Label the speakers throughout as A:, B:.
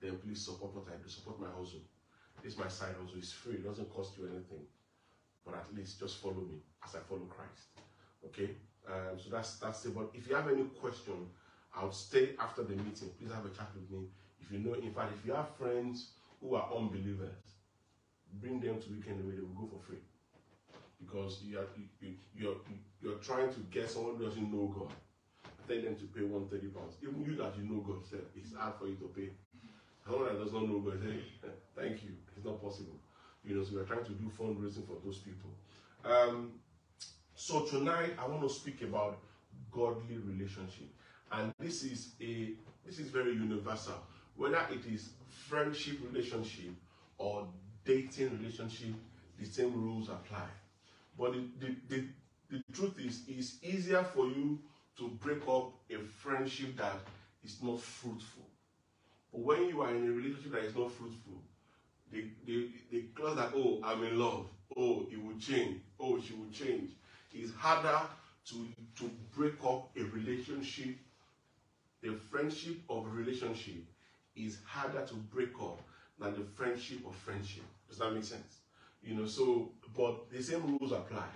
A: then please support what I do. Support my hustle. This is my side hustle. It's free. It doesn't cost you anything. But at least just follow me as I follow Christ. Okay? Um, so that's that's it. But if you have any question, I'll stay after the meeting. Please have a chat with me. If you know, in fact, if you have friends who are unbelievers, bring them to weekend away. They will go for free because you are you, you, are you're trying to get someone who doesn't know God. Tell them to pay 130 pounds. Even you that you know God, it's hard for you to pay. Someone that does not know God, say, thank you. It's not possible. You know, so we're trying to do fundraising for those people. Um, so tonight I want to speak about godly relationship, and this is a this is very universal. Whether it is friendship relationship or dating relationship, the same rules apply. But the, the, the, the truth is, it's easier for you to break up a friendship that is not fruitful. When you are in a relationship that is not fruitful, they, they, they clause that, oh, I'm in love. Oh, it will change. Oh, she will change. It's harder to, to break up a relationship. The friendship of a relationship is harder to break up than the friendship of friendship. Does that make sense? You know, so, but the same rules apply.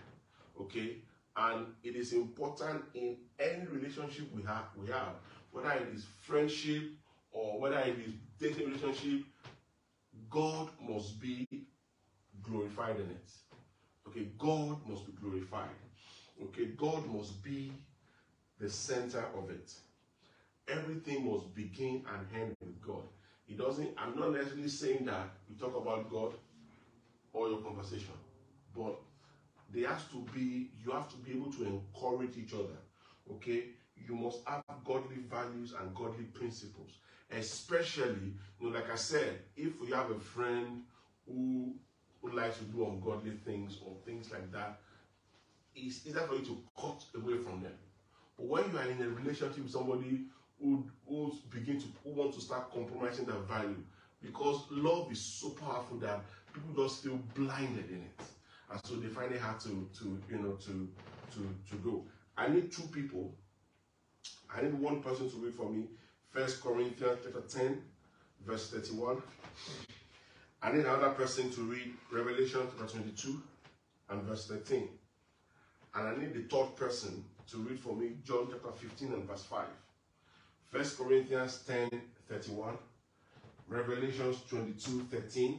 A: Okay? And it is important in any relationship we have, we have, whether it is friendship or whether it is dating relationship, God must be glorified in it. Okay, God must be glorified. Okay, God must be the center of it. Everything must begin and end with God. It doesn't, I'm not necessarily saying that we talk about God or your conversation, but there has to be, you have to be able to encourage each other. Okay? You must have godly values and godly principles. Especially, you know, like I said, if we have a friend who, who likes to do ungodly things or things like that, it's easier for you to cut away from them. But when you are in a relationship with somebody who, who begin to who want to start compromising their value, because love is so powerful that people just feel blinded in it and so they find it hard to to you know to to to go i need two people i need one person to read for me. First corinthians chapter 10 verse 31 i need another person to read revelation chapter 22 and verse 13 and i need the third person to read for me john chapter 15 and verse 5 first corinthians 10 31 revelations 22 13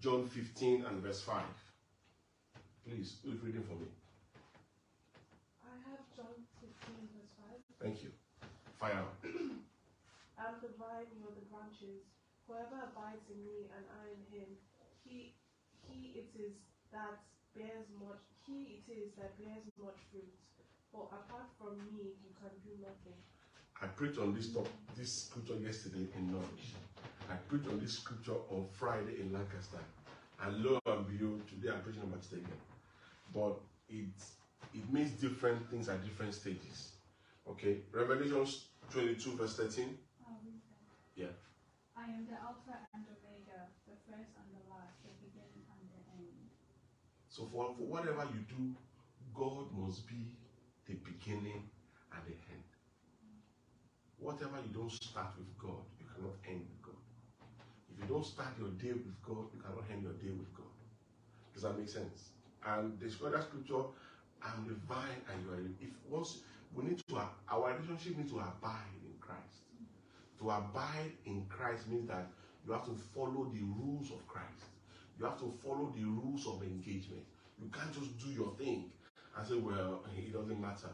A: john 15 and verse 5 Please, who is reading for me?
B: I have John 15, verse 5.
A: Thank you. Fire.
B: I'm the vine, you are the branches. Whoever abides in me and I in him, he he it is that bears much he it is that bears much fruit. For apart from me you can do nothing.
A: I preached on this top, this scripture yesterday in Norwich. I preached on this scripture on Friday in Lancaster. And lo and behold, today I'm preaching about it again. But it it means different things at different stages. Okay, Revelation 22, verse 13.
C: I'll read that.
A: Yeah.
C: I am the Alpha and Omega, the first and the last, the beginning and the end.
A: So for, for whatever you do, God must be the beginning and the end. Whatever you don't start with God, you cannot end with God. If you don't start your day with God, you cannot end your day with God. Does that make sense? And the other scripture, I'm the vine and you are if once we need to our relationship needs to abide in Christ. To abide in Christ means that you have to follow the rules of Christ. You have to follow the rules of engagement. You can't just do your thing and say, well, it doesn't matter.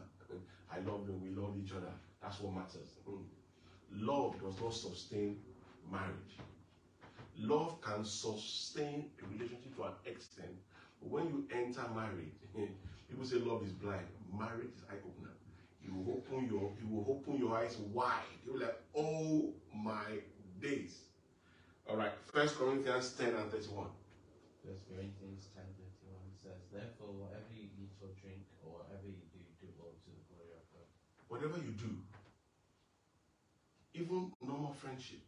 A: I love you, we love each other. That's what matters. Mm. Love does not sustain marriage. Love can sustain a relationship to an extent. But when you enter marriage, people say love is blind. Marriage is eye opener. It will open your it will open your eyes wide. You'll be like, oh my days. All right, First Corinthians 10 and 31.
D: First Corinthians 10 31 says, Therefore, whatever you eat or drink, or whatever you do, do all to the glory of God.
A: Whatever you do, even normal friendship,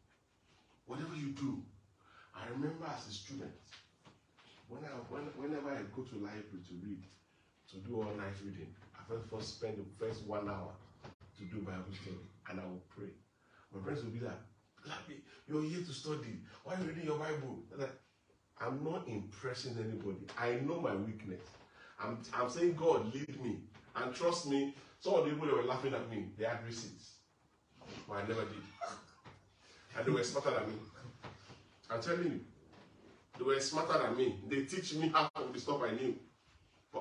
A: whatever you do, I remember as a student, when I, when, whenever I go to library to read, to do all night reading, I first, first spend the first one hour to do Bible study, and I will pray. My friends will be like, Like, you're here to study. Why are you reading your Bible? Like, I'm not impressing anybody. I know my weakness. I'm, I'm saying, God, lead me. And trust me, some of the people that were laughing at me, they had receipts. But I never did. And they were smarter than me. I'm telling you. They were smarter than me. They teach me half of the stuff I knew.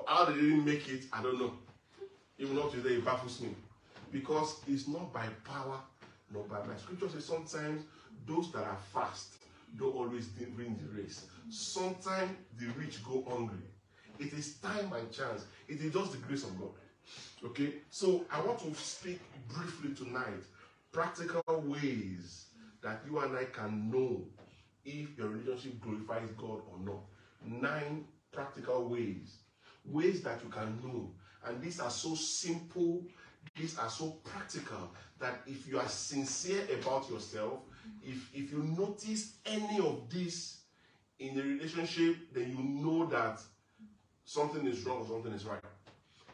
A: How they didn't make it, I don't know. Even up today, it baffles me. Because it's not by power, not by my scripture says sometimes those that are fast don't always win the race. Sometimes the rich go hungry. It is time and chance. It is just the grace of God. Okay, so I want to speak briefly tonight practical ways that you and I can know if your relationship glorifies God or not. Nine practical ways, ways that you can know. And these are so simple, these are so practical that if you are sincere about yourself, if, if you notice any of this in the relationship, then you know that something is wrong or something is right.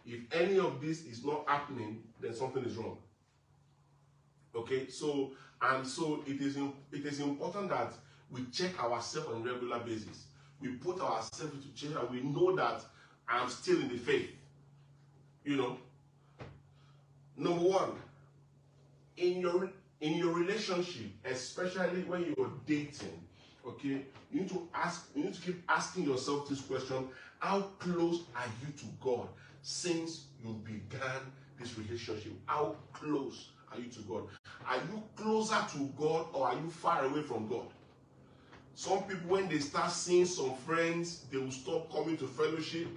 A: If any of this is not happening, then something is wrong. Okay, so and so it is it is important that we check ourselves on a regular basis. We put ourselves into check and we know that I'm still in the faith. You know. Number one, in your in your relationship, especially when you're dating, okay, you need to ask, you need to keep asking yourself this question: How close are you to God since you began this relationship? How close are you to God? Are you closer to God or are you far away from God? Some people, when they start seeing some friends, they will stop coming to fellowship.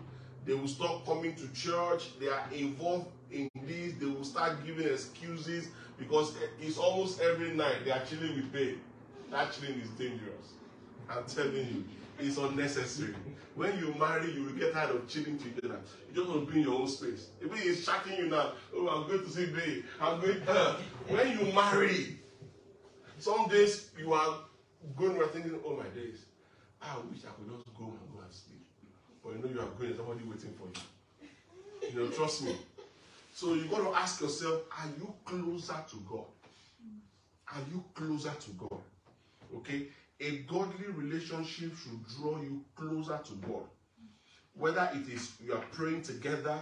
A: They will stop coming to church. They are involved in this. They will start giving excuses because it's almost every night they are chilling with babe. That chilling is dangerous. I'm telling you, it's unnecessary. When you marry, you will get tired of chilling together. You just want to be in your own space. If he is chatting you now, oh, I'm going to see babe. I'm going to. When you marry, some days you are going around thinking, oh my days, I wish I could just go and go and sleep. But you know you are going, somebody waiting for you. You know, trust me. So you got to ask yourself, are you closer to God? Are you closer to God? Okay? A godly relationship should draw you closer to God. Whether it is you are praying together,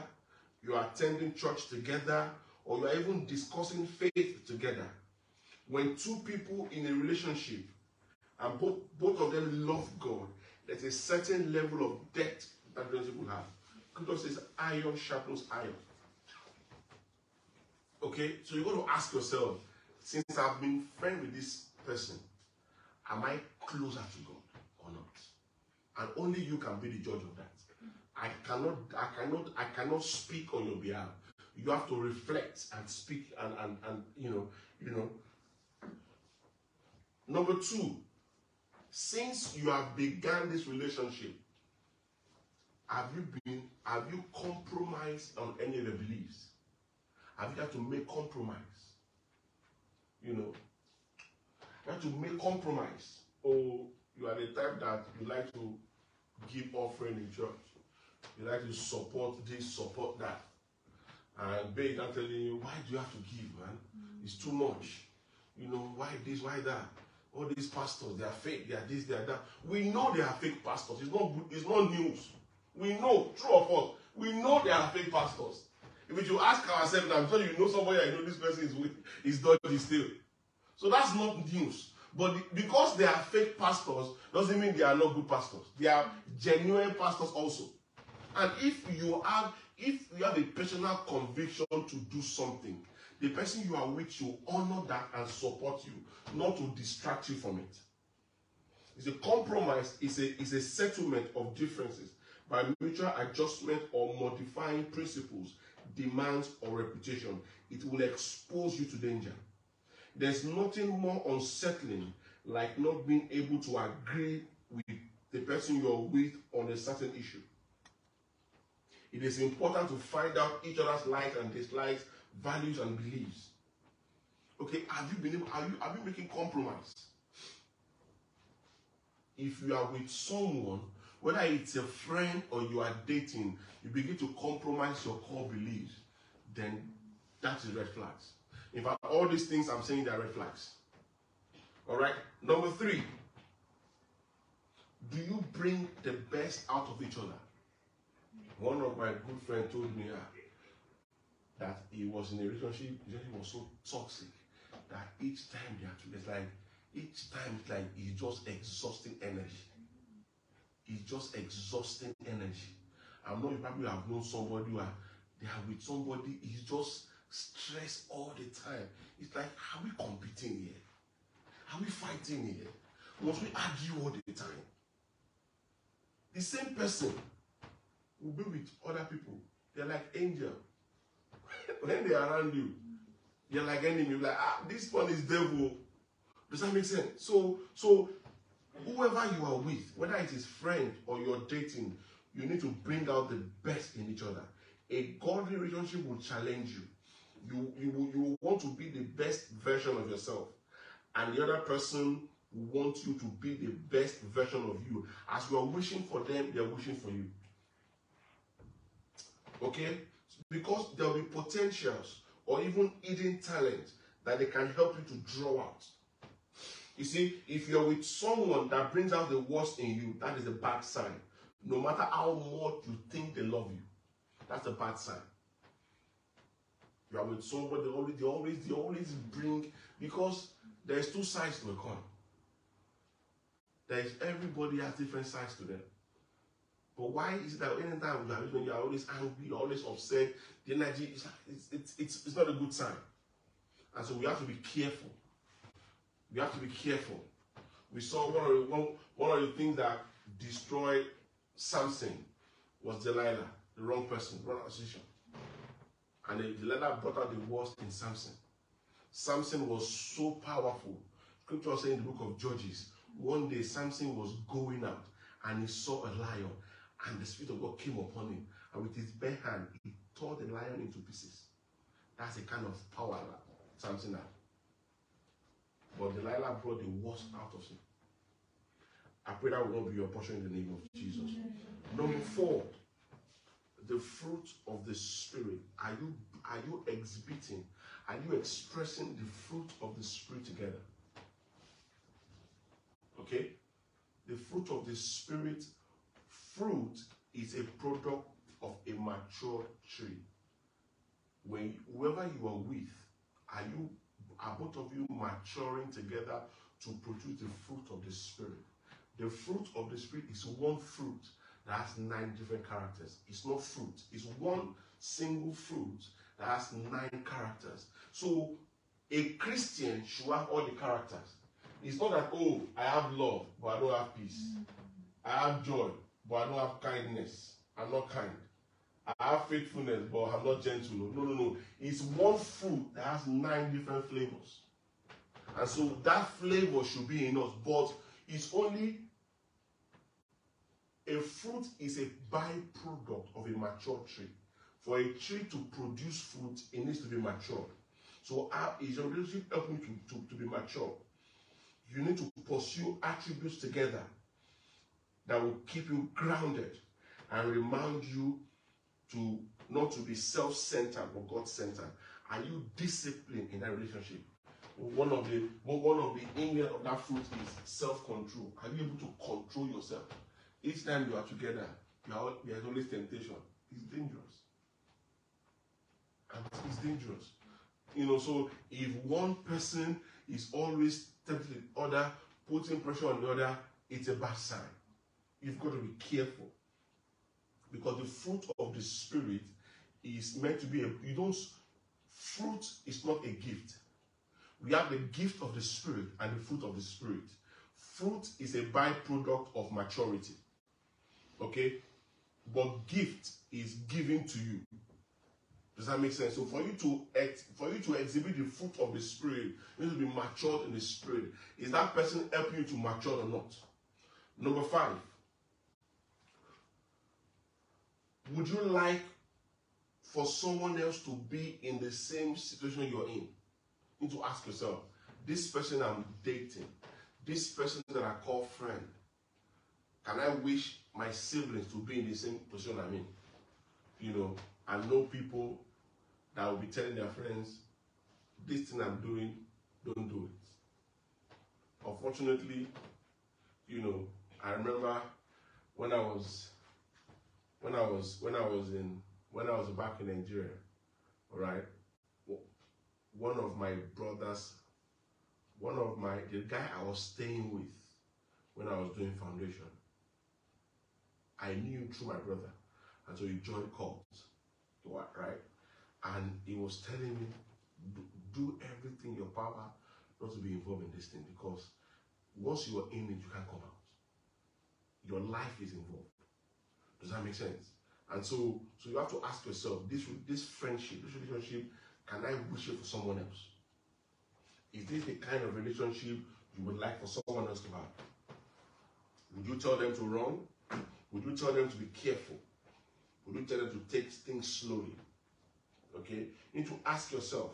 A: you are attending church together, or you are even discussing faith together. When two people in a relationship and both, both of them love God, there's a certain level of depth that relationship will have. Scripture says, iron sharpens iron. Okay, so you got to ask yourself, since I've been friend with this person, am I closer to God or not? And only you can be the judge of that. I cannot, I cannot, I cannot speak on your behalf. You have to reflect and speak and and, and you know, you know. Number two, since you have begun this relationship, have you been, have you compromised on any of the beliefs? Have you had to make compromise? You know, you have to make compromise. Or you are the type that you like to give offering in church. You like to support this, support that. And babe, I'm telling you, why do you have to give, man? Mm. It's too much. You know, why this, why that? All these pastors, they are fake, they are this, they are that. We know they are fake pastors. It's not good, it's not news. We know, true or false, we know they are fake pastors. If you ask ourselves, I'm sure you know somebody I know this person is with is dodgy still. So that's not news. But because they are fake pastors doesn't mean they are not good pastors. They are genuine pastors also. And if you have if you have a personal conviction to do something, the person you are with should honor that and support you, not to distract you from it. It's a compromise, it's a, it's a settlement of differences by mutual adjustment or modifying principles, demands, or reputation. It will expose you to danger. There's nothing more unsettling like not being able to agree with the person you're with on a certain issue. It is important to find out each other's likes and dislikes, values and beliefs. Okay, have you been able, are you are you making compromise? If you are with someone, whether it's a friend or you are dating, you begin to compromise your core beliefs, then that is red flags. In fact, all these things I'm saying are red flags. All right. Number three. Do you bring the best out of each other? One of my good friends told me ah, that he was in a relationship, relationship was so toxic that each time they are together, it's like each time it's like he's just exhausting energy. He's just exhausting energy. I know you probably have known somebody who are they are with somebody, he's just stressed all the time. It's like, are we competing here? Are we fighting here? Must we argue all the time? The same person will be with other people. They're like angel. when they're around you, you're like enemy. You're like, ah, this one is devil. Does that make sense? So, so whoever you are with, whether it is friend or you're dating, you need to bring out the best in each other. A godly relationship will challenge you. You, you, will- you will want to be the best version of yourself. And the other person wants you to be the best version of you. As you are wishing for them, they are wishing for you. Okay? Because there will be potentials or even hidden talent that they can help you to draw out. You see, if you're with someone that brings out the worst in you, that is a bad sign. No matter how much you think they love you, that's a bad sign. You are with somebody, they always, they always, they always bring because there's two sides to a coin. There is everybody has different sides to them. But why is it that anytime you are you are always angry, you're always upset, the energy it's, it's, it's not a good sign. And so we have to be careful. We have to be careful. We saw one of the one, one of the things that destroyed Samson was Delilah, the wrong person, wrong position. And Delilah brought out the worst in Samson. Samson was so powerful. Scripture says in the book of Judges, one day Samson was going out and he saw a lion, and the Spirit of God came upon him. And with his bare hand, he tore the lion into pieces. That's the kind of power that Samson had. But Delilah brought the worst out of him. I pray that will not be your portion in the name of Jesus. Number four, the fruit of the spirit. Are you are you exhibiting? Are you expressing the fruit of the spirit together? Okay? The fruit of the spirit, fruit is a product of a mature tree. When whoever you are with, are you are both of you maturing together to produce the fruit of the spirit? The fruit of the spirit is one fruit that has nine different characters. It's not fruit, it's one single fruit that has nine characters. So a Christian should have all the characters. It's not that, oh, I have love, but I don't have peace. I have joy, but I don't have kindness. I'm not kind. I have faithfulness, but I'm not gentle. No, no, no. It's one fruit that has nine different flavors. And so that flavor should be in us, but it's only a fruit is a byproduct of a mature tree. For a tree to produce fruit, it needs to be mature. So, how is your relationship helping to, to, to be mature? You need to pursue attributes together that will keep you grounded and remind you to not to be self-centered but God-centered. Are you disciplined in that relationship? One of the one of the ingredients of that fruit is self-control. Are you able to control yourself? Each time you are together, you are, there is always temptation. It's dangerous. And it's dangerous. You know, so if one person is always tempting the other, putting pressure on the other, it's a bad sign. You've got to be careful. Because the fruit of the spirit is meant to be a you don't fruit is not a gift. We have the gift of the spirit and the fruit of the spirit. Fruit is a byproduct of maturity. Okay? But gift is given to you. Does that make sense? So for you to ex- for you to exhibit the fruit of the spirit, you need to be matured in the spirit. Is that person helping you to mature or not? Number five. Would you like for someone else to be in the same situation you're in? You need to ask yourself, this person I'm dating, this person that I call friend, can I wish my siblings to be in the same position I'm in? You know, I know people that will be telling their friends, this thing I'm doing, don't do it. unfortunately, you know, I remember when I was when I was when I was in when I was back in Nigeria, all right, one of my brothers, one of my the guy I was staying with when I was doing foundation, I knew through my brother, and so he joined cults, right? And he was telling me, do, do everything in your power not to be involved in this thing because once you are in it, you can't come out. Your life is involved. Does that make sense? And so, so you have to ask yourself: this this friendship, this relationship, can I wish it for someone else? Is this the kind of relationship you would like for someone else to have? Would you tell them to run? Would you tell them to be careful? Would you tell them to take things slowly? Okay? You need to ask yourself,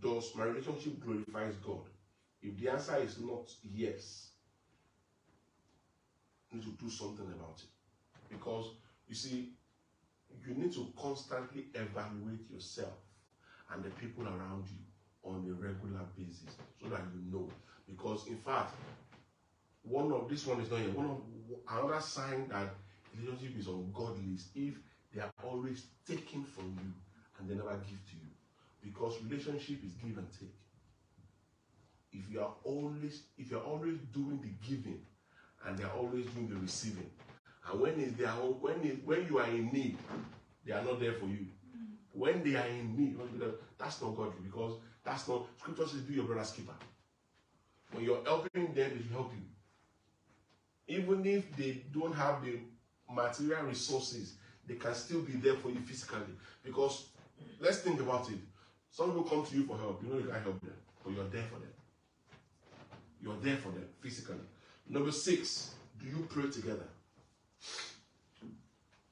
A: does my relationship glorifies God? If the answer is not yes, you need to do something about it. Because you see, you need to constantly evaluate yourself and the people around you on a regular basis so that you know. Because in fact, one of this one is not here. One of another sign that relationship is ungodly is if they are always taking from you and they never give to you. Because relationship is give and take. If you are always if you're always doing the giving and they're always doing the receiving, and when is their own, when is when you are in need, they are not there for you. When they are in need, that's not godly because that's not scripture says be your brother's keeper. When you're helping them, they help you. Even if they don't have the material resources, they can still be there for you physically. Because let's think about it. Some people come to you for help, you know you can't help them, but you're there for them. You're there for them physically. Number six, do you pray together?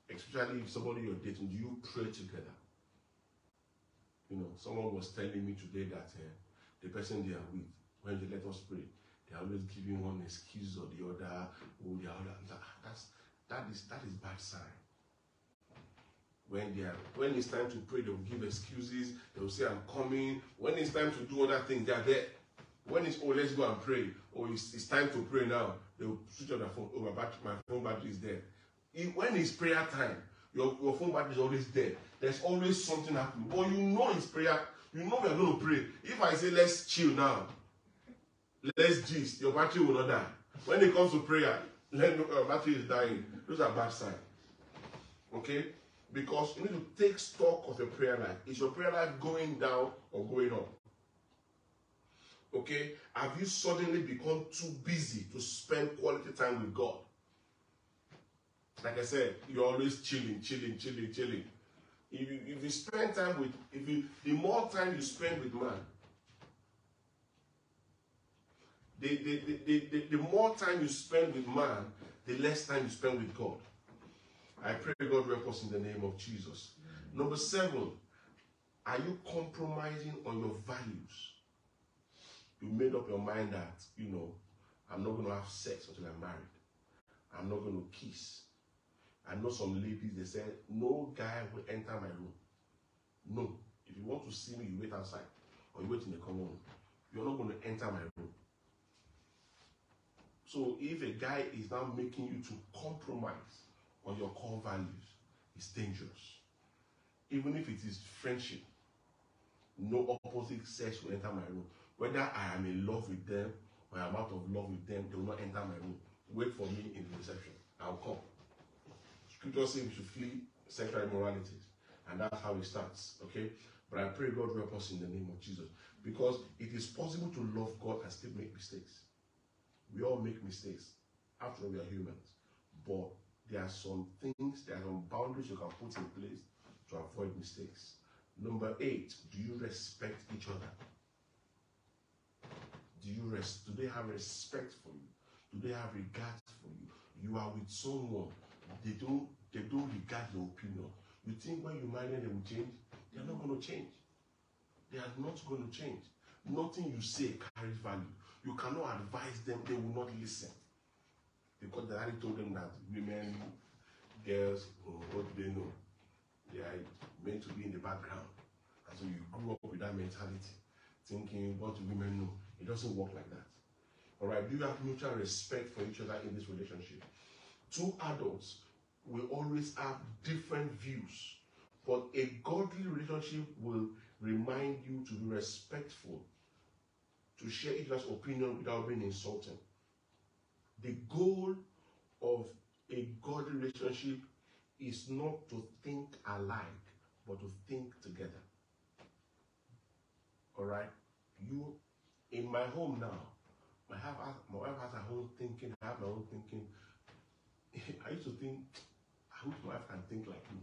A: Especially if somebody you're dating, do you pray together? You know, someone was telling me today that uh, the person they are with, when they let us pray, they're always giving one excuse or the other, or the other. "Ah, That's that is that is bad sign. When they are when it's time to pray, they will give excuses, they will say, I'm coming. When it's time to do other things, they are there. When it's oh let's go and pray, or it's, it's time to pray now, they will switch on their phone. Oh my battery, my phone battery is dead. If- when it's prayer time, your, your phone battery is always dead. There's always something happening. But you know it's prayer. You know we are going to pray. If I say let's chill now, let's gist, your battery will not die. When it comes to prayer, let uh, battery is dying. Those are bad signs. Okay? Because you need to take stock of your prayer life. Is your prayer life going down or going up? Okay? Have you suddenly become too busy to spend quality time with God? Like I said, you're always chilling, chilling, chilling, chilling. If you, if you spend time with, if you, the more time you spend with man, the, the, the, the, the, more time you spend with man, the less time you spend with God. I pray God help us in the name of Jesus. Number seven, are you compromising on your values? You made up your mind that, you know, I'm not going to have sex until I'm married. I'm not going to kiss. I know some ladies, they say, no guy will enter my room. No. If you want to see me, you wait outside or you wait in the common room. You're not going to enter my room. So if a guy is now making you to compromise on your core values, it's dangerous. Even if it is friendship, no opposite sex will enter my room. Whether I am in love with them or I'm out of love with them, they will not enter my room. Wait for me in the reception. I'll come. Scripture says we should flee sexual immoralities. And that's how it starts. Okay? But I pray God help us in the name of Jesus. Because it is possible to love God and still make mistakes. We all make mistakes. After all, we are humans. But there are some things, there are some boundaries you can put in place to avoid mistakes. Number eight, do you respect each other? Do you res- do they have respect for you? Do they have regard for you? You are with someone, they don't they don't regard your opinion. You think when you marry them they will change? They are not going to change. They are not going to change. Nothing you say carries value. You cannot advise them, they will not listen. Because the daddy told them that women, girls, oh, what they know? They are meant to be in the background. And so you grew up with that mentality, thinking, what women know? It doesn't work like that. All right. Do you have mutual respect for each other in this relationship? Two adults will always have different views, but a godly relationship will remind you to be respectful, to share each other's opinion without being insulting. The goal of a godly relationship is not to think alike, but to think together. All right? You, in my home now, my, have, my wife has her own thinking, I have my own thinking. I used to think, I wish my wife can think like me.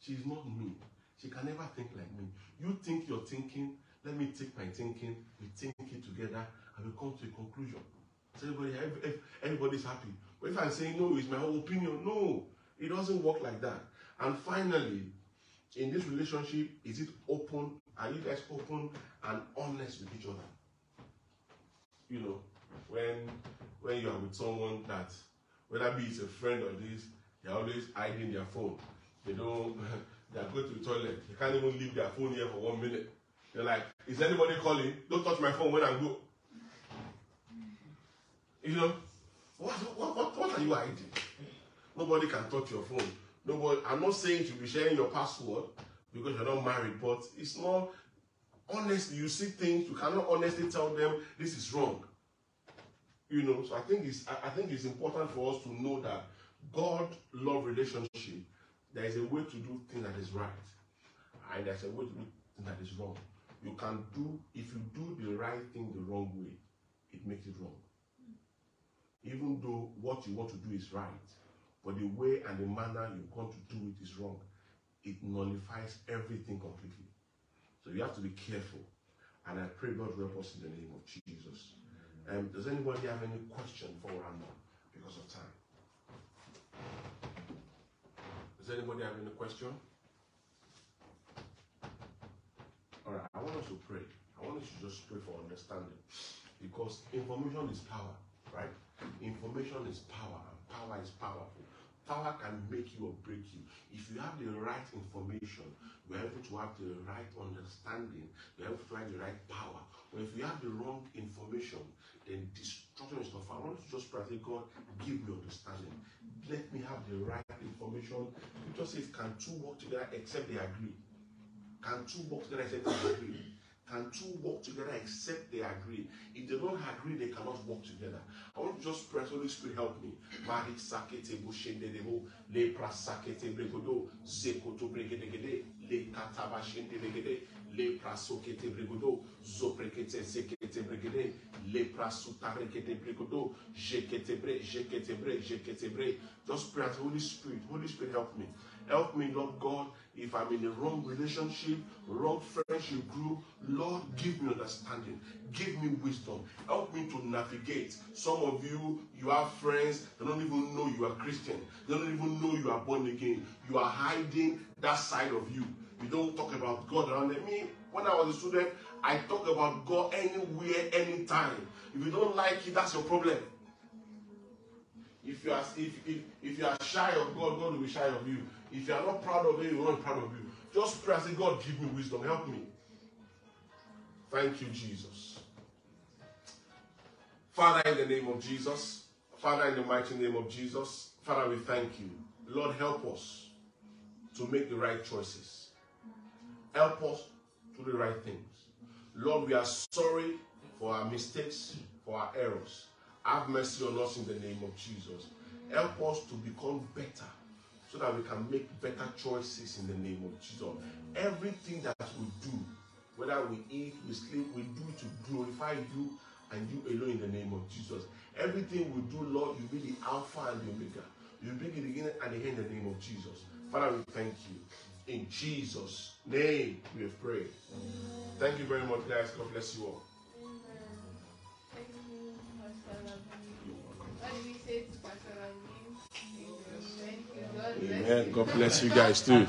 A: She's not me. She can never think like me. You think you're thinking, let me take my thinking, we think it together, and we come to a conclusion. So everybody, ev- ev- everybody's happy. But if I'm saying no, it's my own opinion, no, it doesn't work like that. And finally, in this relationship, is it open? Are you guys open and honest with each other? You know, when when you are with someone that, whether be it's a friend or this, they're always hiding their phone. They don't. They are going to the toilet. They can't even leave their phone here for one minute. They're like, "Is anybody calling? Don't touch my phone when I go." You know, what what what, what are you hiding? Nobody can touch your phone. Nobody. I'm not saying should be sharing your password because you're not married, but it's not honestly. You see things you cannot honestly tell them this is wrong. You know, so I think it's I think it's important for us to know that God love relationship. There is a way to do things that is right, and there's a way to do things that is wrong. You can do if you do the right thing the wrong way, it makes it wrong. Even though what you want to do is right, but the way and the manner you want to do it is wrong, it nullifies everything completely. So you have to be careful. And I pray God help us in the name of Jesus. Um, does anybody have any question for Randall because of time? Does anybody have any question? All right, I want us to pray. I want us to just pray for understanding. Because information is power, right? Information is power, and power is powerful. Power can make you or break you. If you have the right information, you're able to have the right understanding, you're able to have the right power. But if you have the wrong information, then destruction is not. I want to just pray, God, give me understanding. Let me have the right information. Just says, can two work together except they agree? Can two work together except they agree? Can two work together except they agree? If they don't agree, they cannot work together. I want to just press Holy Spirit, help me. Mari sakete bushende debo, le prasakete bregodo, zekoto bregedegede, le kataba shende begede, le prasokete bregodo, zoprekete zekete bregede, le prasutarekete bregodo, jekete bre, jekete bre, jekete bre. Just pray Holy Spirit. Holy Spirit, help me. Help me, Lord God, if I'm in a wrong relationship, wrong friendship group, Lord, give me understanding. Give me wisdom. Help me to navigate. Some of you, you have friends, they don't even know you are Christian. They don't even know you are born again. You are hiding that side of you. You don't talk about God around them. Me, when I was a student, I talk about God anywhere, anytime. If you don't like it, that's your problem. If you are if, if, if you are shy of God, God will be shy of you. If you are not proud of He will not proud of you. Just pray and say, God, give me wisdom. Help me. Thank you, Jesus. Father, in the name of Jesus. Father, in the mighty name of Jesus. Father, we thank you. Lord, help us to make the right choices. Help us to do the right things. Lord, we are sorry for our mistakes, for our errors. Have mercy on us in the name of Jesus. Help us to become better so that we can make better choices in the name of Jesus. Everything that we do, whether we eat, we sleep, we do to glorify you and you alone in the name of Jesus. Everything we do, Lord, you be the Alpha and the Omega. You be the beginning and the end in the name of Jesus. Father, we thank you. In Jesus' name we prayed. Thank you very much, guys. God bless you all.
B: Amen. God bless you
A: guys too.